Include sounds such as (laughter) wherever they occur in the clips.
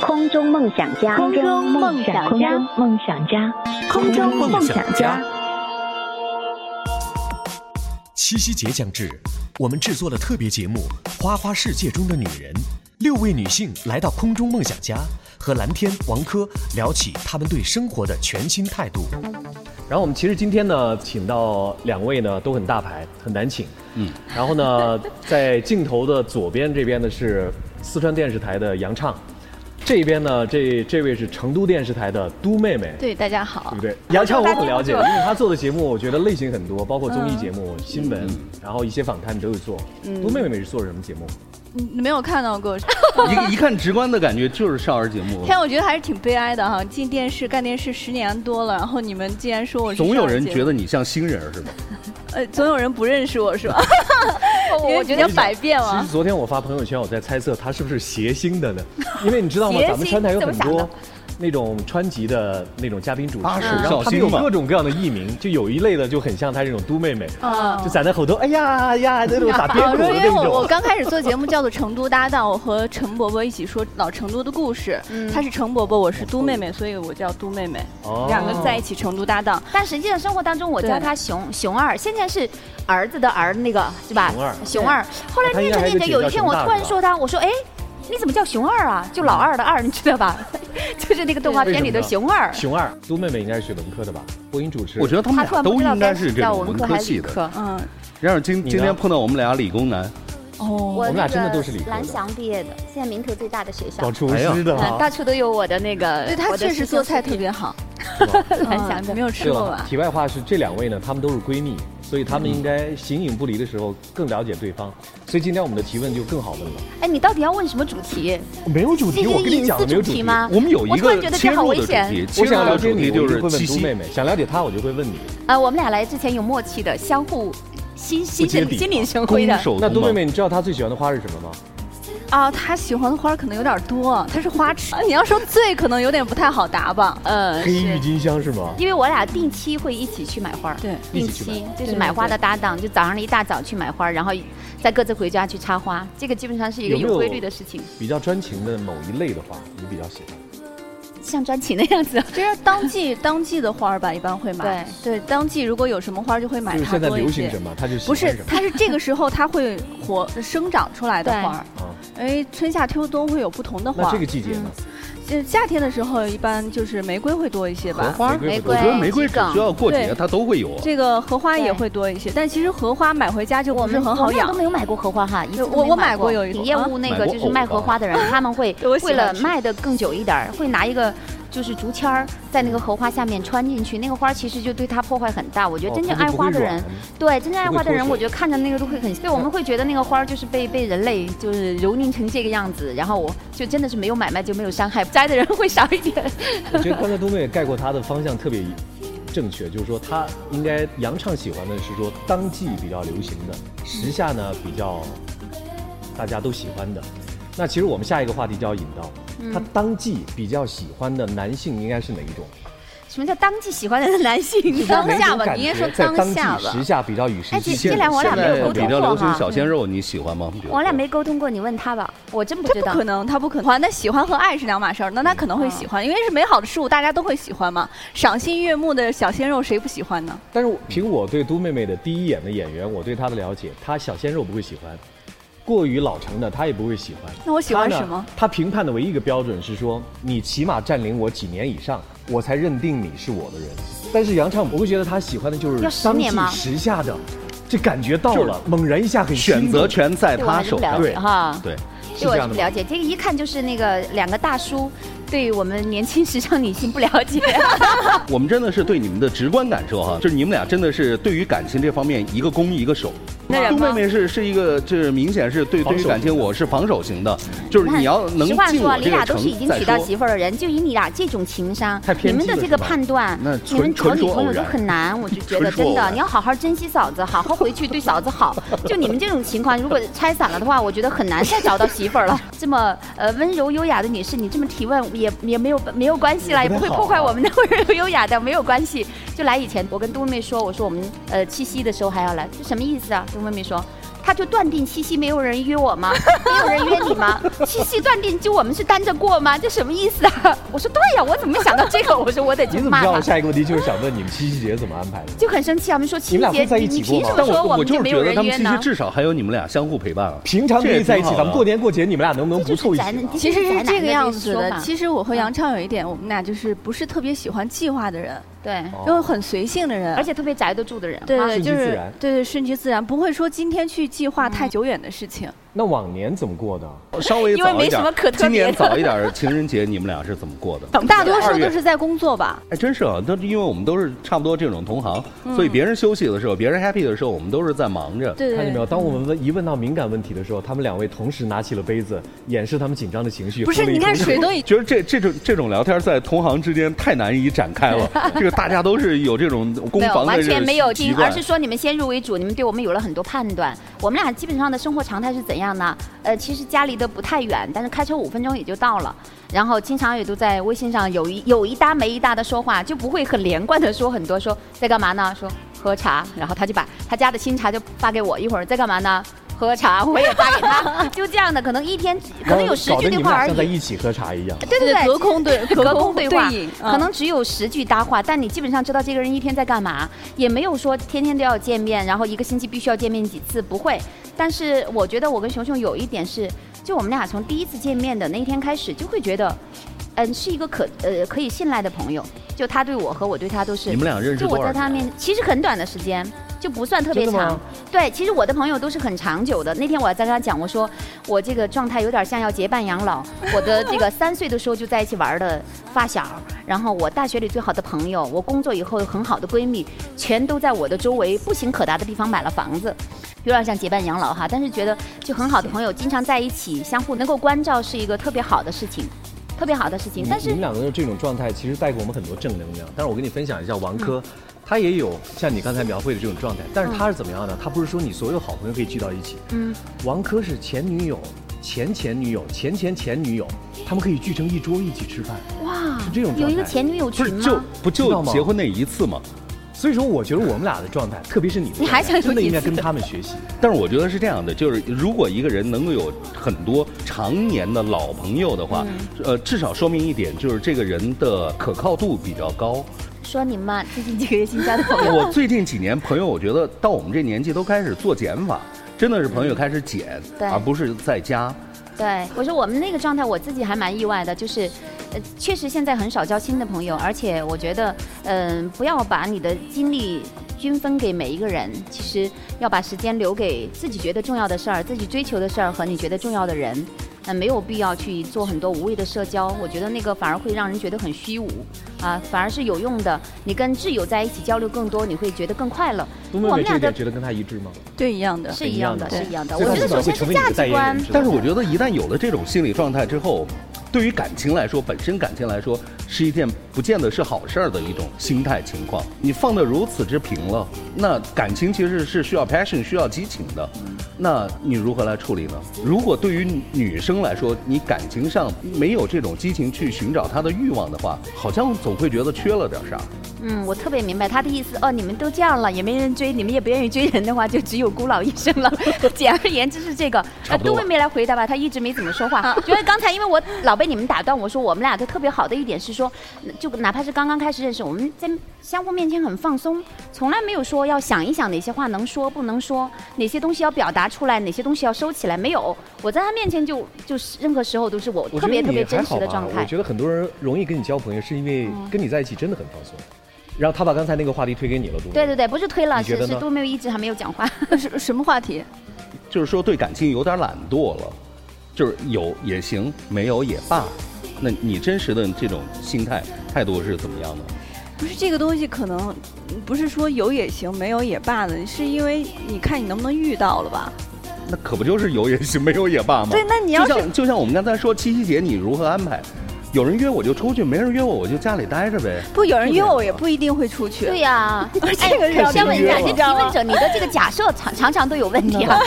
空中梦想家，空中梦想家，空中梦想家，空中梦想家。七夕节将至，我们制作了特别节目《花花世界中的女人》，六位女性来到空中梦想家，和蓝天、王珂聊起她们对生活的全新态度。然后我们其实今天呢，请到两位呢都很大牌，很难请。嗯。然后呢，在镜头的左边这边呢是四川电视台的杨畅，这边呢这这位是成都电视台的都妹妹。对，大家好对不。对？杨畅我很了解，因为她做的节目，我觉得类型很多，包括综艺节目、新闻，然后一些访谈你都有做。都妹妹是做什么节目？你没有看到过？(laughs) 一一看直观的感觉就是少儿节目。天，我觉得还是挺悲哀的哈。进电视干电视十年多了，然后你们竟然说我是总有人觉得，你像新人是吧？(laughs) 呃，总有人不认识我是吧？(laughs) 我觉得百变其实。昨天我发朋友圈，我在猜测他是不是谐星的呢？因为你知道吗咱们川台有很多那种川籍的那种嘉宾主持，然后他们有各种各样的艺名，就有一类的就很像他这种都妹妹，嗯就站在后头，哎呀呀那种打边哦，鼓的因为。我我刚开始做节目 (laughs) 叫做成都搭档，我和陈伯伯一起说老成都的故事。嗯他是陈伯伯，我是都妹妹，所以我叫都妹妹。哦两个在一起成都搭档。但实际上生活当中，我叫他熊熊二，现在是儿子的儿那个是吧？熊二熊二。后来念着念着，有一天我突然说他，我说哎，你怎么叫熊二啊？就老二的二，你知道吧？(laughs) 就是那个动画片里的熊二。熊二，都妹妹应该是学文科的吧？播音主持。我觉得他们俩都应该是这种文科系的。理科。嗯，然而今今天碰到我们俩理工男，哦，我们俩真的都是理科的蓝翔毕业的，现在名头最大的学校搞。厨师的嗯。到处都有我的那个，对他确实做菜特别好。(laughs) 蓝翔没有吃过吧，？题外话是这两位呢，她们都是闺蜜，所以他们应该形影不离的时候更了解对方，所以今天我们的提问就更好问了。哎，你到底要问什么主题？没有主题，我跟你讲没有主题吗？我们有一个觉得这好切入的主危险题，切我想了解你，主题就是会问是七夕。都妹妹；想了解她，我就会问你。呃，我们俩来之前有默契的，相互心心神心心领神会的那都妹妹，你知道她最喜欢的花是什么吗？啊，他喜欢的花可能有点多，他是花痴。(laughs) 你要说醉，可能有点不太好答吧。嗯，黑郁。金香是吗？因为我俩定期会一起去买花儿，对定期就是买花的搭档，就早上一大早去买花，然后再各自回家去插花，这个基本上是一个有规律的事情，比较专情的某一类的花，你比较喜欢？像专情的样子。(laughs) 就是当季当季的花儿吧，一般会买。对对，当季如果有什么花儿，就会买它就是现在流行什。么，它就喜不是欢什，么。(laughs) 它是这个时候它会活生长出来的花儿。啊，哎，春夏秋冬会有不同的花那儿。这个季节呢？就夏天的时候一般就是玫瑰会多一些吧。荷花，玫瑰我觉得玫瑰只需要过节对它都会有啊。这个荷花也会多一些，但其实荷花买回家就不是我们很好养我们都。没有买过荷花哈，我我买买过有一次你业啊务那个就是卖荷花的人，他们会 (laughs) 为了卖的更久一点儿，会拿一个就是竹签儿在那个荷花下面穿进去，那个花其实就对它破坏很大。我觉得真正爱花的人软，对真正爱花的人，我觉得看着那个都会很，对我们会觉得那个花儿就是被被人类就是蹂躏成这个样子，然后我就真的是没有买卖就没有伤害，(laughs) 摘的人会少一点。我觉得 (laughs) 刚才都妹妹概括她的方向特别正确，就是说她应该杨畅喜欢的是说当季比较流行的，时下呢比较大家都喜欢的。那其实我们下一个话题就要引到，嗯她当季比较喜欢的男性应该是哪一种？什么叫当季喜欢的男性？(laughs) 当下吧你应该说当下吧时下比较与时哎这俱进。这俩我俩没有沟通比较流行小鲜肉，你喜欢吗？我俩没沟通过，你问他吧，我真不知道他不可。能，他不可能。那喜欢和爱是两码事儿，那他可能会喜欢，因为是美好的事物，大家都会喜欢嘛。赏心悦目的小鲜肉，谁不喜欢呢？但是凭我对都妹妹的第一眼的演员，我对她的了解，她小鲜肉不会喜欢，过于老成的他也不会喜欢。那我喜欢什么？他评判的唯一一个标准是说，你起码占领我几年以上，我才认定你是我的人。但是杨畅，我会觉得他喜欢的就是当季年吗时下的，这感觉到了，猛然一下很选择权在他手上。对解哈。对，对我是这样的吗是不了解，这个一看就是那个两个大叔对我们年轻时尚女性不了解。(laughs) 我们真的是对你们的直观感受哈，就是你们俩真的是对于感情这方面一个攻一个守。杜那人吗妹妹是是一个，就是明显是对对于感情我是防守型的，就是你要能实话说，进我这个你俩都是已经娶到。媳妇儿的人，就以你俩这种情商，你们的这个判断那，你们找女朋友都很难。我就 (laughs) 觉得真的，你要好好珍惜嫂子，好好回去对嫂子好。(laughs) 就你们这种情况，如果拆散了的话，我觉得很难再找到媳妇儿了。(laughs) 这么呃温柔优雅的女士，你这么提问也也没有没有关系啦，也不会破坏我们的温柔优雅的，没有关系。就来以前，我跟杜妹妹说，我说我们呃七夕的时候还要来，这什么意思啊？杜妹妹说。他就断定七夕没有人约我吗？(laughs) 没有人约你吗？七夕断定就我们是单着过吗？这什么意思啊？(laughs) 我说对呀，我怎么没想到这个？我说我得去骂你怎么知道我。下一个问题就是想问你们七夕节怎么安排的？就很生气啊！我们说七夕节，你们俩会在一起过吗你凭什么但说我我就是没有人约觉得他们其实呢？至少还有你们俩相互陪伴啊。平常可以在一起，咱们过年过节你们俩能不能不凑一起啊？其实是这个样子的。其实我和杨畅有一点，我们俩就是不是特别喜欢计划的人，对，就是很随性的人，而且特别宅得住的人。啊对对，就是顺其自然对对顺其自然，不会说今天去计划太久远的事情。那往年怎么过的？稍微因为早一点没什么可，特今别的年早一点情人节，你们俩是怎么过的？(laughs) 大多数都是在工作吧。哎，真是啊，都因为我们都是差不多这种同行，嗯所以别人休息的时候，别人 happy 的时候，我们都是在忙着。对对看见没有？当我们问一问到敏感问题的时候，他们两位同时拿起了杯子，掩饰他们紧张的情绪。不是，你看水都已觉得这这种这种聊天在同行之间太难以展开了，(laughs) 这个大家都是有这种攻没有，防的完全没有听，而是说你们先入为主，你们对我们有了很多判断。我们俩基本上的生活常态是怎样呢？呃，其实家离得不太远，但是开车五分钟也就到了。然后经常也都在微信上有一有一搭没一搭的说话，就不会很连贯的说很多，说在干嘛呢？说喝茶，然后他就把他家的新茶就发给我，一会儿在干嘛呢？喝茶，(laughs) 我也发给他，就这样的，可能一天可能有十句对话而已。俩像在一起喝茶一样。对对对，隔空对 (laughs) 隔空对话可能只有十句搭话，但你基本上知道这个人一天在干嘛，也没有说天天都要见面，然后一个星期必须要见面几次，不会。但是我觉得我跟熊熊有一点是，就我们俩从第一次见面的那一天开始，就会觉得，嗯，是一个可呃可以信赖的朋友。就他对我和我对他都是，你们俩认识就我？在他面前，其实很短的时间，就不算特别长。对，其实我的朋友都是很长久的。那天我还在跟他讲，我说我这个状态有点像要结伴养老。(laughs) 我的这个三岁的时候就在一起玩的发小，然后我大学里最好的朋友，我工作以后很好的闺蜜，全都在我的周围步行可达的地方买了房子。有点像结伴养老哈，但是觉得就很好的朋友经常在一起，相互能够关照，是一个特别好的事情，特别好的事情。但是你们两个的这种状态，其实带给我们很多正能量。但是我跟你分享一下，王珂，他也有像你刚才描绘的这种状态，但是他是怎么样呢？他不是说你所有好朋友可以聚到一起，嗯，王珂是前女友、前前女友、前前前女友，他们可以聚成一桌一起吃饭。哇是这种状态有一个前女友不是就群吗？不就结婚那一次吗？所以说，我觉得我们俩的状态，特别是你你还想有真的应该跟他们学习。但是我觉得是这样的，就是如果一个人能够有很多常年的老朋友的话，嗯呃，至少说明一点，就是这个人的可靠度比较高。说你们嘛最近几个月新交的朋友。(laughs) 我最近几年朋友，我觉得到我们这年纪都开始做减法，真的是朋友开始减，对而不是在加。对，我说我们那个状态，我自己还蛮意外的，就是，呃，确实现在很少交新的朋友，而且我觉得，嗯、不要把你的精力均分给每一个人，其实要把时间留给自己觉得重要的事儿、自己追求的事儿和你觉得重要的人。嗯，没有必要去做很多无谓的社交，我觉得那个反而会让人觉得很虚无，啊，反而是有用的。你跟挚友在一起交流更多，你会觉得更快乐。我们俩的一点觉得跟他一致吗？对一样的。是一样的，是一样的。我觉得首先是价值观但是我觉得一旦有了这种心理状态之后，对于感情来说，本身感情来说是一件不见得是好事儿的一种心态情况。你放得如此之平了，那感情其实是需要 passion、需要激情的。那你如何来处理呢？如果对于女生来说，你感情上没有这种激情去寻找她的欲望的话，好像总会觉得缺了点啥。嗯，我特别明白他的意思。哦，你们都这样了，也没人追，你们也不愿意追人的话，就只有孤老一生了。(laughs) 简而言之是这个。差不多吧杜妹妹来回答吧，他一直没怎么说话。因为刚才因为我老被你们打断，我说我们俩都特别好的一点是说，就哪怕是刚刚开始认识，我们在相互面前很放松，从来没有说要想一想哪些话能说不能说，哪些东西要表达出来，哪些东西要收起来，没有。我在他面前就就是任何时候都是我我特别特别真实的状态。我觉得很多人容易跟你交朋友，是因为嗯跟你在一起真的很放松。然后他把刚才那个话题推给你了，对不对对对，不是推了，是是都没有一直还没有讲话。什什么话题？就是说对感情有点懒惰了，就是有也行，没有也罢。那你真实的这种心态态度是怎么样的？不是这个东西，可能嗯不是说有也行，没有也罢的，是因为你看你能不能遇到了吧？那可不就是有也行，没有也罢吗？对，那你要就像就像我们刚才说七夕节你如何安排？有人约我就出去，没人约我我就家里待着呗。不有人约我，也不一定会出去。对呀、这个是要先问一下，约了这提问者，你的这个假设常常常都有问题啊。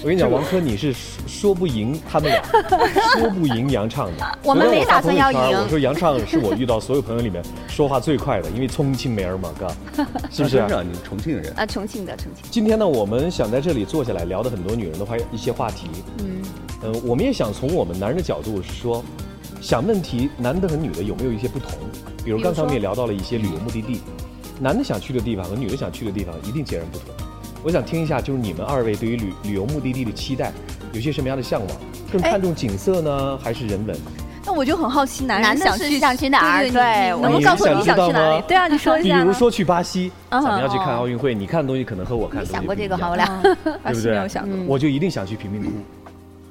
我跟你讲，王珂你是说说不赢他们俩，(laughs) 说不赢杨畅的。我们没打算要赢我说杨畅是我遇到所有朋友里面说话最快的，因为重庆妹儿嘛，哥，(laughs) 是不是啊？你是重庆人，啊，重庆的重庆。今天呢，我们想在这里坐下来聊的很多女人的话一些话题，嗯，呃，我们也想从我们男人的角度说，想问题男的和女的有没有一些不同？比如刚才我们也聊到了一些旅游目的地，男的想去的地方和女的想去的地方一定截然不同。我想听一下，就是你们二位对于旅旅游目的地的期待，有些什么样的向往？更哎看重景色呢，还是人文？那我就很好奇，男人想去想去哪儿对能能告诉我你你想知道吗？想去哪里对啊，你说一下。比如说去巴西，咱嗯们要去看奥运会，你看的东西可能和我看的东西你想过这个哈？我俩巴西对不对没有想过。嗯我就一定想去贫民窟。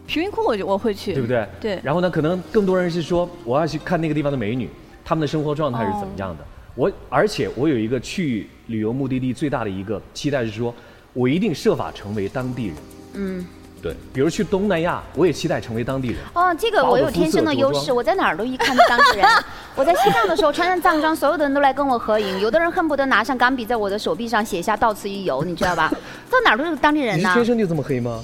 贫民窟我就我会去，对不对？对然后呢，可能更多人是说，我要去看那个地方的美女，她们的生活状态是怎么样的。我而且我有一个去旅游目的地最大的一个期待是说，我一定设法成为当地人。嗯，对，比如去东南亚，我也期待成为当地人。哦，这个我有天生的优势，我在哪儿都一看到当地人。(laughs) 我在西藏的时候穿上藏装，所有的人都来跟我合影，有的人恨不得拿上钢笔在我的手臂上写下“到此一游”，你知道吧？(laughs) 到哪儿都是当地人呐。你是天生就这么黑吗？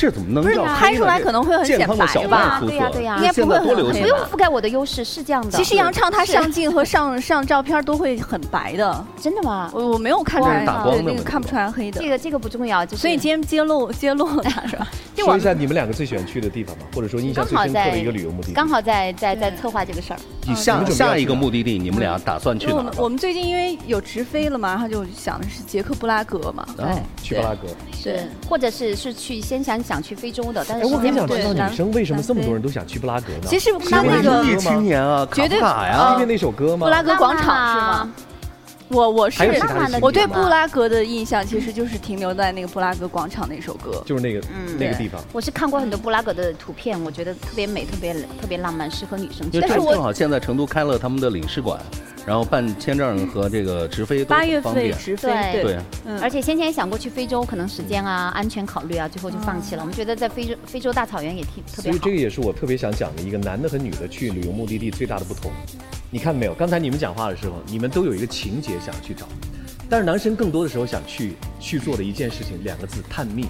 这怎么能不是叫拍出来可能会很显白吧对呀、啊对呀对呀应该不会很不用啊覆盖我的优势，是这样的。其实杨畅他是上镜和上上照片都会很白的，真的吗？我我没有看出来对那个看不出来黑的这。个这个不重要，就是所以今天揭露揭露了他是吧？就说一下你们两个最喜欢去的地方吧，或者说印象最深刻的一个旅游目的地。刚好在在在策划这个事儿。你下下一个目的地，你们俩打算去哪儿？我们我们最近因为有直飞了嘛，然后就想的是捷克布拉格嘛。啊去布拉格。是，或者是是去先想想去非洲的，但哎，是时我很想知道。女生为什么这么多人都想去布拉格呢？其实他因为那个文艺青年啊，绝对卡呀是因为，那首歌吗？布拉格广场是吗？我我是我对布拉格的印象其实就是停留在那个布拉格广场那首歌。就是那个嗯那个地方。我是看过很多布拉格的图片，我觉得特别美，特别特别浪漫，适合女生去。但是我正正好现在成都开了他们的领事馆，然后办签证和这个直飞都八月份很方便。直飞，对对，嗯而且先前也想过去非洲，可能时间啊、安全考虑啊，最后就放弃了。我们觉得在非洲非洲大草原也挺特别好所以这。个也是我特别想讲的一个男的和女的去旅游目的地最大的不同。你看没有？刚才你们讲话的时候，你们都有一个情节想去找，但是男生更多的时候想去去做的一件事情，两个字：探秘。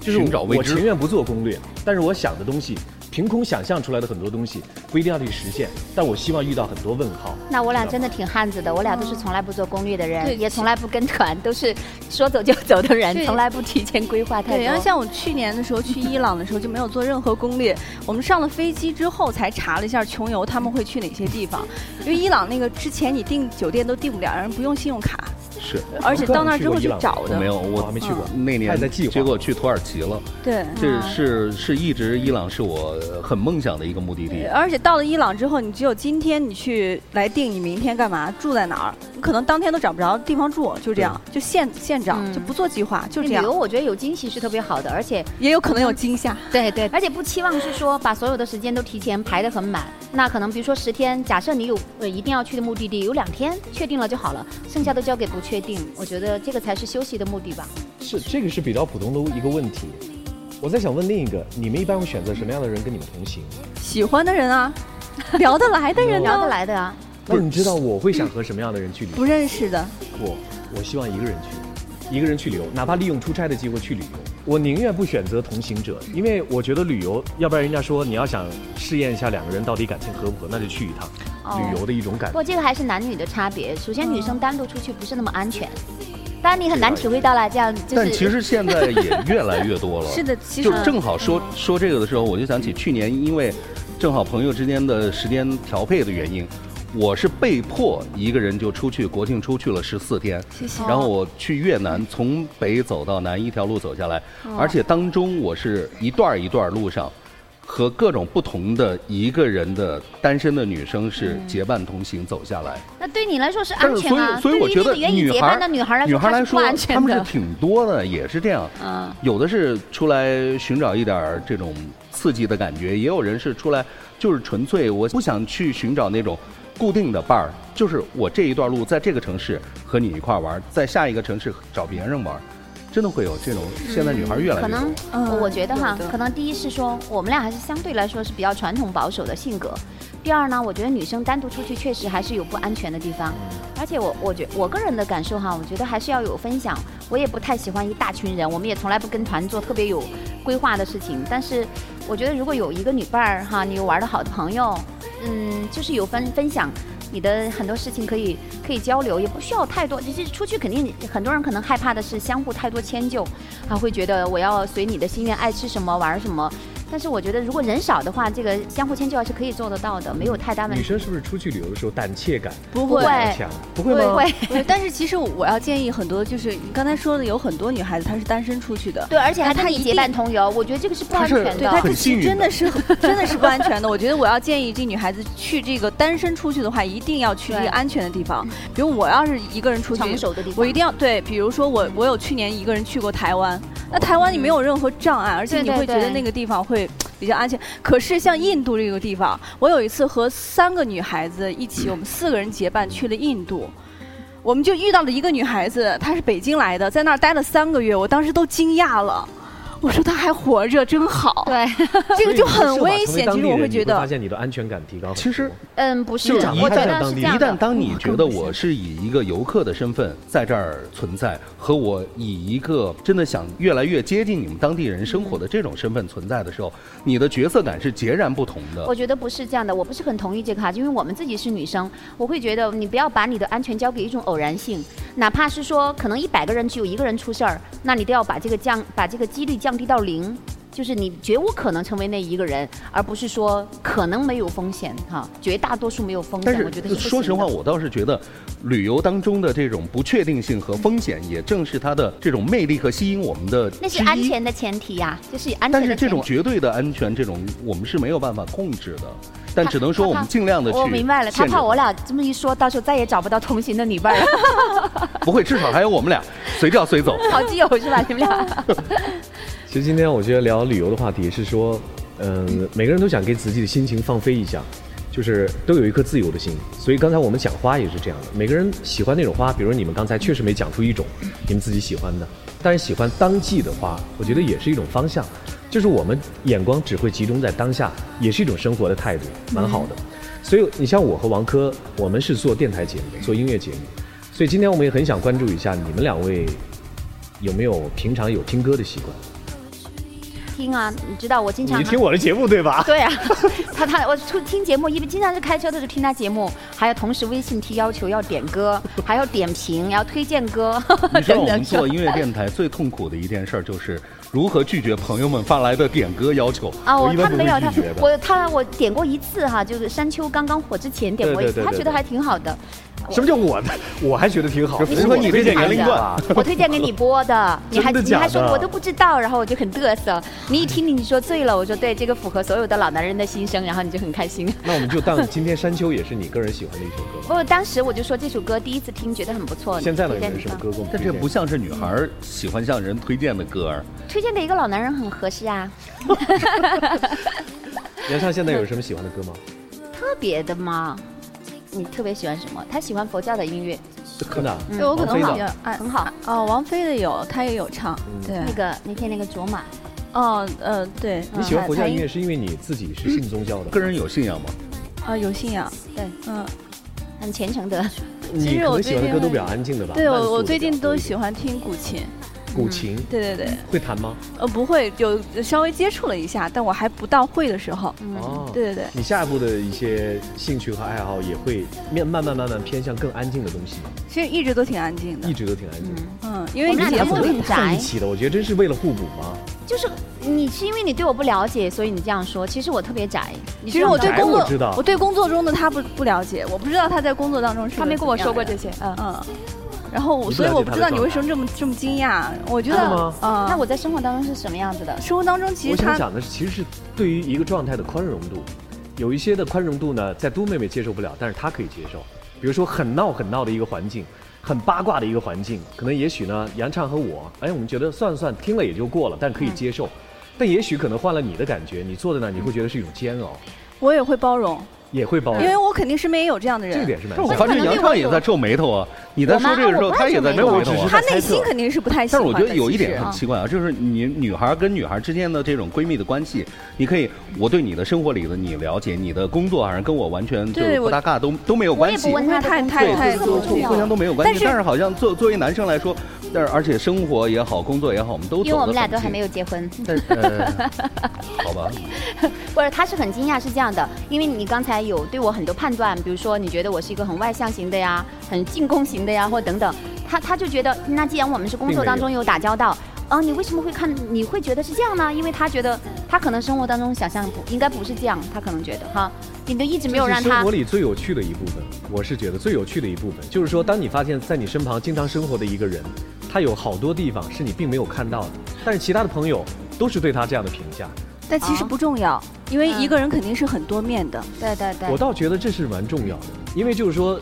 就是我情愿不做攻略，但是我想的东西，凭空想象出来的很多东西，不一定要去实现，但我希望遇到很多问号。那我俩真的挺汉子的，我俩都是从来不做攻略的对人，也从来不跟团，都是说走就走的人，从来不提前规划太对，然后。像我去年的时候去伊朗的时候就没有做任何攻略，(laughs) 我们上了飞机之后才查了一下穷游他们会去哪些地方，因为伊朗那个之前你订酒店都订不了，人不用信用卡，是而且到那儿之后去找的。没有，我还没去过。那还年在计划结果去土耳其了，对。这是是一直伊朗是我很梦想的一个目的地。而且到了伊朗之后，你只有今天你去来定你明天干嘛，住在哪儿，你可能当天都找不着地方住，就这样，就现现找，嗯就不做计划，就这样旅游，我觉得有惊喜是特别好的，而且也有可能有惊吓。对对，而且不期望是说把所有的时间都提前排得很满。那可能比如说十天，假设你有呃一定要去的目的地，有两天确定了就好了，剩下的交给不确定。我觉得这个才是休息的目的吧。是这个是比较普通的一个问题。我在想问另一个，你们一般会选择什么样的人跟你们同行？喜欢的人啊，聊得来的人聊得，来的啊，不是，你知道我会想和什么样的人去旅游？不认识的，我我希望一个人去，一个人去旅游，哪怕利用出差的机会去旅游。我宁愿不选择同行者，因为我觉得旅游，要不然人家说你要想试验一下两个人到底感情合不合，那就去一趟、哦旅游的一种感觉不。过这个还是男女的差别。首先，女生单独出去不是那么安全，当然你很难体会到了这样就是。但其实现在也越来越多了。(laughs) 是的，其实就正好说说这个的时候，我就想起去年，因为正好朋友之间的时间调配的原因，我是被迫一个人就出去国庆出去了十四天，谢谢。然后我去越南，从北走到南一条路走下来，哦而且当中我是一段一段路上。和各种不同的一个人的单身的女生是结伴同行走下来，那对你来说是安全啊，以所以我觉得女孩的女孩来说，女孩来说它是不安，全的。她们是挺多的，也是这样。嗯，有的是出来寻找一点这种刺激的感觉，也有人是出来就是纯粹我不想去寻找那种固定的伴儿，就是我这一段路在这个城市和你一块玩，在下一个城市找别人玩，真的会有这种。现在女孩越来越多。可能嗯我觉得哈，可能第一是说我们俩还是相对来说是比较传统保守的性格。第二呢，我觉得女生单独出去确实还是有不安全的地方，而且我我觉我个人的感受哈，我觉得还是要有分享。我我也不太喜欢一大群人，我们也从来不跟团做特别有规划的事情。但是我觉得如果有一个女伴儿哈，你有玩的好的朋友，嗯，就是有分分享。你的很多事情可以可以交流，也不需要太多。其实出去肯定很多人可能害怕的是相互太多迁就，他会觉得我要随你的心愿，爱吃什么玩什么。但是我觉得，如果人少的话，这个相互迁就还是可以做得到的，没有太大问题。女生是不是出去旅游的时候胆怯感不会强？不会吗？会。对，但是其实我要建议很多，就是你刚才说的，有很多女孩子她是单身出去的，对，而且还她一跟你结伴同游，我觉得这个是不安全的。对，她很幸运真的是真的是不安全的。(laughs) 我觉得我要建议这女孩子去这个单身出去的话，一定要去一个安全的地方。比如我要是一个人出去，成熟的地方，我一定要对。比如说我我有去年一个人去过台湾，那台湾你没有任何障碍，而且你会觉得那个地方会比较安全。可是像印度这个地方，我有一次和三个女孩子一起，我们四个人结伴去了印度，我们就遇到了一个女孩子，她是北京来的，在那儿待了三个月，我当时都惊讶了。我说他还活着，真好。对，(laughs) 这个就很危险。其实我会觉得，发现你的安全感提高。其实，嗯，不是，我觉得是这样一旦当你觉得我是以一个游客的身份在这儿存在，和我以一个真的想越来越接近你们当地人生活的这种身份存在的时候，你的角色感是截然不同的。我觉得不是这样的，我不是很同意这个哈，因为我们自己是女生，我会觉得你不要把你的安全交给一种偶然性，哪怕是说可能一百个人只有一个人出事儿，那你都要把这个降，把这个几率降低到零。就是你绝无可能成为那一个人，而不是说可能没有风险哈，绝大多数没有风险。我觉得说实话，我倒是觉得旅游当中的这种不确定性和风险，也正是它的这种魅力和吸引我们的。那是安全的前提呀，就是安全。但是这种绝对的安全，这种我们是没有办法控制的。但只能说我们尽量的去。我明白了，他怕我俩这么一说，到时候再也找不到同行的女伴了。不会，至少还有我们俩，随叫随走。(laughs) 好基友是吧？你们俩。其实今天我觉得聊旅游的话题是说，嗯，每个人都想给自己的心情放飞一下，就是都有一颗自由的心。所以刚才我们讲花也是这样的，每个人喜欢那种花，比如你们刚才确实没讲出一种你们自己喜欢的，但是喜欢当季的花，我觉得也是一种方向。就是我们眼光只会集中在当下，也是一种生活的态度，蛮好的。所以你像我和王珂，我们是做电台节目，做音乐节目，所以今天我们也很想关注一下你们两位有没有平常有听歌的习惯。听啊，你知道我经常你听我的节目对吧？(laughs) 对啊，他他我出听节目，因为经常是开车的时候听他节目，还要同时微信提要求要点歌，(laughs) 还要点评，要推荐歌。你知道 (laughs) 我们做音乐电台最痛苦的一件事就是如何拒绝朋友们发来的点歌要求啊！我他没有他我他我点过一次哈，就是山丘刚刚火之前点过一次，他觉得还挺好的。什么叫我的？(laughs) 我还觉得挺好。符合你推荐年龄段。我推荐给你播的，你还你还说我都不知道，然后我就很嘚瑟。你一听你说醉了，我说对，这个符合所有的老男人的心声，然后你就很开心。那我们就当今天山丘也是你个人喜欢的一首歌。不，当时我就说这首歌第一次听觉得很不错。现在呢有没有什么歌但这不像是女孩喜欢向人推荐的歌儿。推荐给一个老男人很合适啊。(laughs) 杨畅现在有什么喜欢的歌吗？(laughs) 特别的吗？你特别喜欢什么？他喜欢佛教的音乐，真的？对我可能好，爱很好。哦，王菲的有，他也有唱。对，那个那天那个卓玛。哦，呃，对。你喜欢佛教音乐是因为你自己是信宗教的？个人有信仰吗？啊，有信仰。对，嗯，很虔诚的。(laughs) 其实我喜欢的歌都比较安静的吧？对，我我最近都喜欢听古琴。古琴，对对对，会弹吗？呃，不会，有稍微接触了一下，但我还不到会的时候。哦，对对对。你下一步的一些兴趣和爱好也会面慢慢慢慢偏向更安静的东西吗？其实一直都挺安静的，一直都挺安静的。嗯，因为你节目很在一起的，我觉得真是为了互补吗？就是你是因为你对我不了解，所以你这样说。其实我特别宅。其实我对工作，知道，我对工作中的他不不了解，我不知道他在工作当中是。他没跟我说过这些。嗯嗯。然后，所以我不知道你为什么这么这么惊讶。我觉得，啊，那我在生活当中是什么样子的？生活当中其实我想讲的是，其实是对于一个状态的宽容度。有一些的宽容度呢，在都妹妹接受不了，但是她可以接受。比如说很闹很闹的一个环境，很八卦的一个环境，可能也许呢，杨畅和我，哎，我们觉得算了算，听了也就过了，但可以接受。但也许可能换了你的感觉，你坐在那，你会觉得是一种煎熬。我也会包容。也会包容，因为我肯定身边也有这样的人。这点是蛮。我发现杨畅也在皱眉头啊，你在说这个时候，他也在没有皱眉头啊。他内心肯定是不太喜欢但是。我觉得有一点很奇怪啊，就是你女孩跟女孩之间的这种闺蜜的关系，你可以我对你的生活里的你了解，你的工作好像跟我完全就不搭嘎，都都没有我也关系。不问他的太太太互相都没有关系，但是好像作作为男生来说，但是而且生活也好，工作也好，我们都因为我们俩都还没有结婚。但是呃，(laughs) 好吧，(laughs) 不是，他是很惊讶，是这样的，因为你刚才有对我很多判断，比如说你觉得我是一个很外向型的呀，很进攻型的呀，或等等，他他就觉得，那既然我们是工作当中有打交道，啊，你为什么会看？你会觉得是这样呢？因为他觉得他可能生活当中想象不应该不是这样，他可能觉得哈，你都一直没有让他生活里最有趣的一部分，我是觉得最有趣的一部分，就是说，当你发现在你身旁经常生活的一个人，他有好多地方是你并没有看到的，但是其他的朋友都是对他这样的评价。但其实不重要，因为一个人肯定是很多面的。对对对我，倒觉得这是蛮重要的，因为就是说，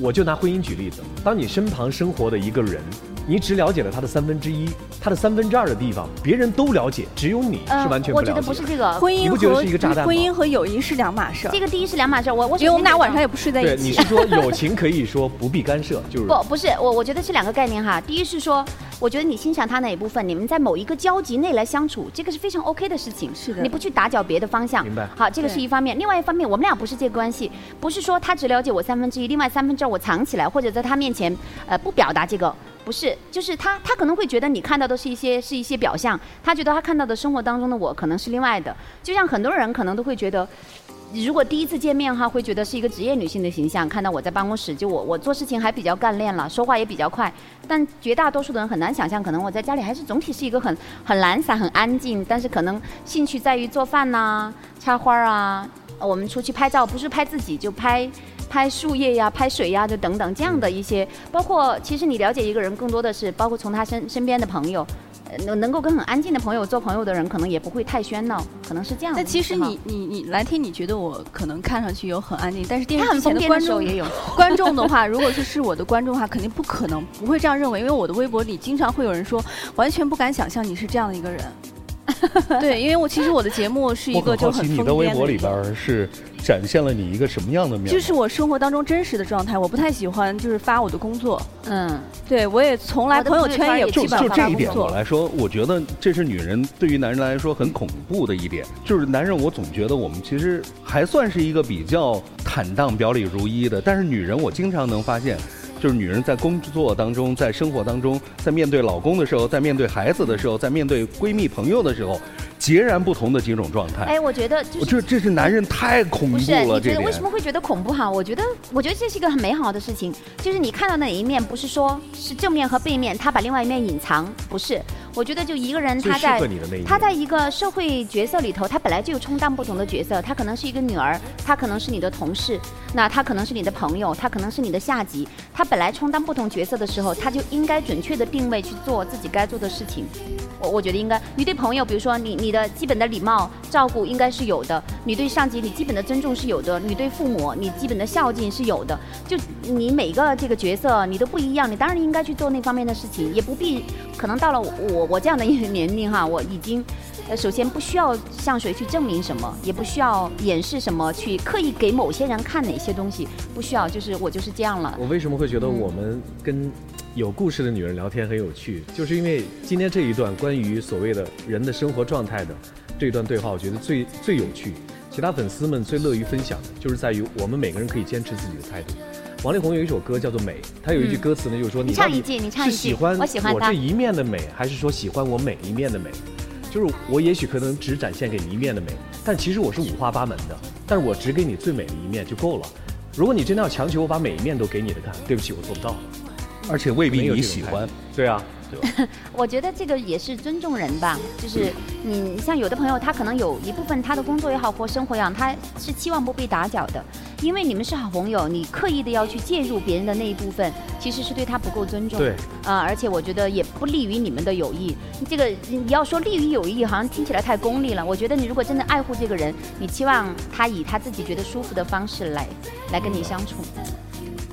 我就拿婚姻举例子，当你身旁生活的一个人，你只了解了他的三分之一，他的三分之二的地方，别人都了解，只有你是完全不了解的。呃我觉得不是这个，婚姻你不觉得和是一个炸弹吗婚姻和友谊是两码事儿这，个第一是两码事儿，我我因为我们俩晚上也不睡在，一起你是。说友情可以说不必干涉，就是不，不是我，我觉得是两个概念哈。第一是说，我觉得你欣赏他哪一部分，你们在某一个交集内来相处，这个是非常 OK 的事情。是的你不去打搅别的方向。明白好，这个是一方面。另外一方面，我们俩不是这个关系，不是说他只了解我三分之一，另外三分之二我藏起来，或者在他面前呃不表达这个。不是，就是他，他可能会觉得你看到的是一些是一些表象，他觉得他看到的生活当中的我可能是另外的。就像很多人可能都会觉得，如果第一次见面哈，会觉得是一个职业女性的形象，看到我在办公室，就我我做事情还比较干练了，说话也比较快，但绝大多数的人很难想象，可能我在家里还是总体是一个很很懒散、很安静，但是可能兴趣在于做饭呐、插花啊，我们出去拍照，不是拍自己就拍。拍树叶呀，拍水呀，就等等这样的一些，包括其实你了解一个人，更多的是包括从他身身边的朋友，呃能能够跟很安静的朋友做朋友的人，可能也不会太喧闹，可能是这样的。但其实你你你蓝天，你觉得我可能看上去有很安静，但是电视机前的的观众也有。(laughs) 观众的话，如果说是我的观众的话，肯定不可能不会这样认为，因为我的微博里经常会有人说，完全不敢想象你是这样的一个人。(laughs) 对，因为我其实我的节目是一个就很好奇你的微博里边是展现了你一个什么样的面就？是我生活当中真实的状态，我不太喜欢就是发我的工作。嗯，对我也从来朋友圈也就也基本上就这一点。我来说，我觉得这是女人对于男人来说很恐怖的一点，就是男人我总觉得我们其实还算是一个比较坦荡、表里如一的，但是女人我经常能发现。就是女人在工作当中，在生活当中，在面对老公的时候，在面对孩子的时候，在面对闺蜜朋友的时候，截然不同的几种状态。哎，我觉得就是我觉得这是男人太恐怖不是，了，你觉得为什么会觉得恐怖哈？我觉得，我觉得这是一个很美好的事情，就是你看到的哪一面，不是说是正面和背面，他把另外一面隐藏，不是。我觉得就一个人他在他在一个社会角色里头，他本来就有充当不同的角色，他可能是一个女儿，他可能是你的同事，那他可能是你的朋友，他可能是你的下级，他本来充当不同角色的时候，他就应该准确的定位去做自己该做的事情。我我觉得应该，你对朋友，比如说你你的基本的礼貌照顾应该是有的，你对上级你基本的尊重是有的，你对父母你基本的孝敬是有的。就你每个这个角色你都不一样，你当然应该去做那方面的事情，也不必可能到了我我这样的一个年龄哈，我已经。呃，首先不需要向谁去证明什么，也不需要掩饰什么，去刻意给某些人看哪些东西，不需要，就是我就是这样了。我为什么会觉得我们跟有故事的女人聊天很有趣，就是因为今天这一段关于所谓的人的生活状态的这一段对话，我觉得最最有趣。其他粉丝们最乐于分享的，就是在于我们每个人可以坚持自己的态度。王力宏有一首歌叫做《美》，他有一句歌词呢，就是说你唱一句你唱一句是喜欢我喜欢他这一面的美，还是说喜欢我每一面的美？就是我也许可能只展现给你一面的美，但其实我是五花八门的，但是我只给你最美的一面就够了。如果你真的要强求我把每一面都给你的看，对不起，我做不到。而且未必你喜欢。对啊，(laughs) 对？我觉得这个也是尊重人吧，就是你像有的朋友，他可能有一部分他的工作也好或生活也好，他是期望不被打搅的，因为你们是好朋友，你刻意的要去介入别人的那一部分，其实是对他不够尊重。对，啊、而且我觉得也不利于你们的友谊。这个你要说利于友谊，好像听起来太功利了。我觉得你如果真的爱护这个人，你期望他以他自己觉得舒服的方式来来跟你相处。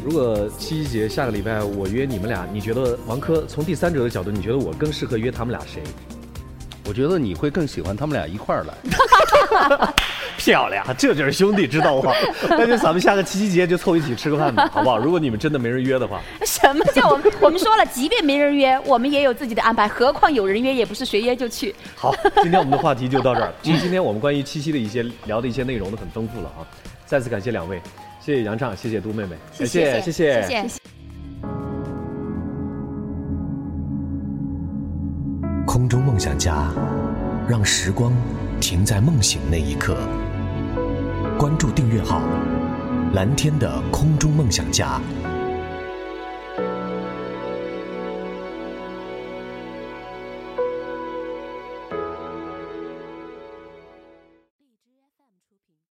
如果七夕节下个礼拜我约你们俩，你觉得王珂从第三者的角度，你觉得我更适合约他们俩谁？我觉得你会更喜欢他们俩一块儿来。(laughs) 漂亮，这就是兄弟，知道吗？那就咱们下个七夕节就凑一起吃个饭吧，(laughs) 好不好？如果你们真的没人约的话，什么叫我们？(laughs) 我们说了，即便没人约，我们也有自己的安排，何况有人约，也不是谁约就去。好，今天我们的话题就到这儿。其实今天我们关于七夕的一些聊的一些内容都很丰富了啊。再次感谢两位，谢谢杨畅，谢谢杜妹妹，谢谢谢谢谢谢。空中梦想家，让时光停在梦醒那一刻。关注订阅号“蓝天的空中梦想家”。